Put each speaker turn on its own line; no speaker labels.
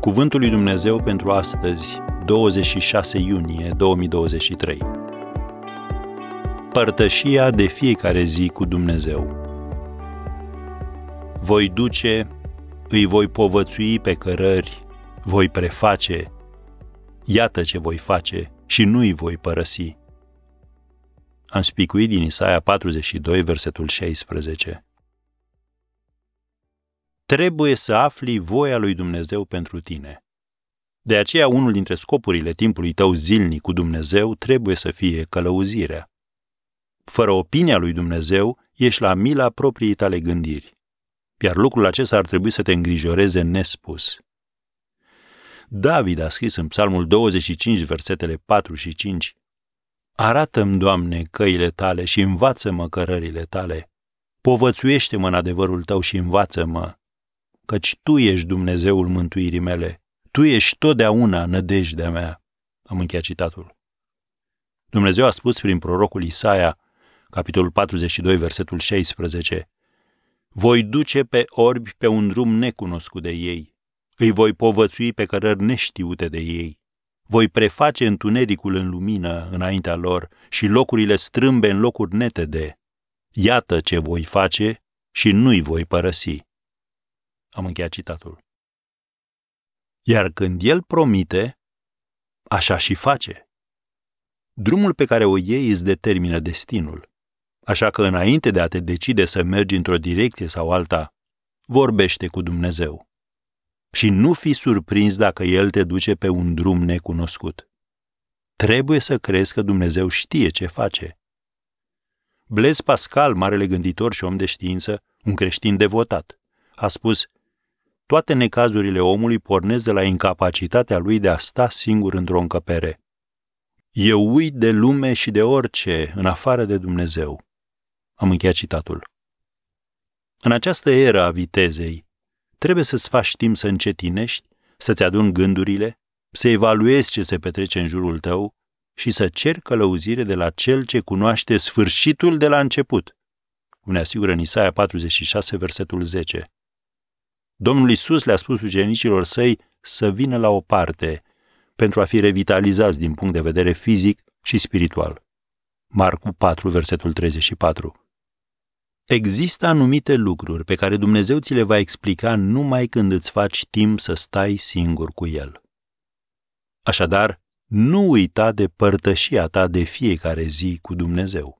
Cuvântul lui Dumnezeu pentru astăzi, 26 iunie 2023. Părtășia de fiecare zi cu Dumnezeu. Voi duce, îi voi povățui pe cărări, voi preface, iată ce voi face și nu îi voi părăsi. Am spicuit din Isaia 42, versetul 16. Trebuie să afli voia lui Dumnezeu pentru tine. De aceea, unul dintre scopurile timpului tău zilnic cu Dumnezeu trebuie să fie călăuzirea. Fără opinia lui Dumnezeu, ești la mila propriei tale gândiri. Iar lucrul acesta ar trebui să te îngrijoreze nespus. David a scris în Psalmul 25, versetele 4 și 5, Arată-mi, Doamne, căile tale și învață-mă cărările tale. Povățuiește-mă în adevărul tău și învață-mă, căci Tu ești Dumnezeul mântuirii mele. Tu ești totdeauna nădejdea mea. Am încheiat citatul. Dumnezeu a spus prin prorocul Isaia, capitolul 42, versetul 16, Voi duce pe orbi pe un drum necunoscut de ei, îi voi povățui pe cărări neștiute de ei voi preface întunericul în lumină înaintea lor și locurile strâmbe în locuri netede. Iată ce voi face și nu-i voi părăsi. Am încheiat citatul. Iar când el promite, așa și face. Drumul pe care o iei îți determină destinul. Așa că înainte de a te decide să mergi într-o direcție sau alta, vorbește cu Dumnezeu și nu fi surprins dacă El te duce pe un drum necunoscut. Trebuie să crezi că Dumnezeu știe ce face. Blaise Pascal, marele gânditor și om de știință, un creștin devotat, a spus toate necazurile omului pornesc de la incapacitatea lui de a sta singur într-o încăpere. Eu uit de lume și de orice în afară de Dumnezeu. Am încheiat citatul. În această eră a vitezei, trebuie să-ți faci timp să încetinești, să-ți aduni gândurile, să evaluezi ce se petrece în jurul tău și să ceri călăuzire de la cel ce cunoaște sfârșitul de la început. Cum ne asigură în Isaia 46, versetul 10. Domnul Isus le-a spus ucenicilor săi să vină la o parte pentru a fi revitalizați din punct de vedere fizic și spiritual. Marcu 4, versetul 34. Există anumite lucruri pe care Dumnezeu ți le va explica numai când îți faci timp să stai singur cu El. Așadar, nu uita de părtășia ta de fiecare zi cu Dumnezeu.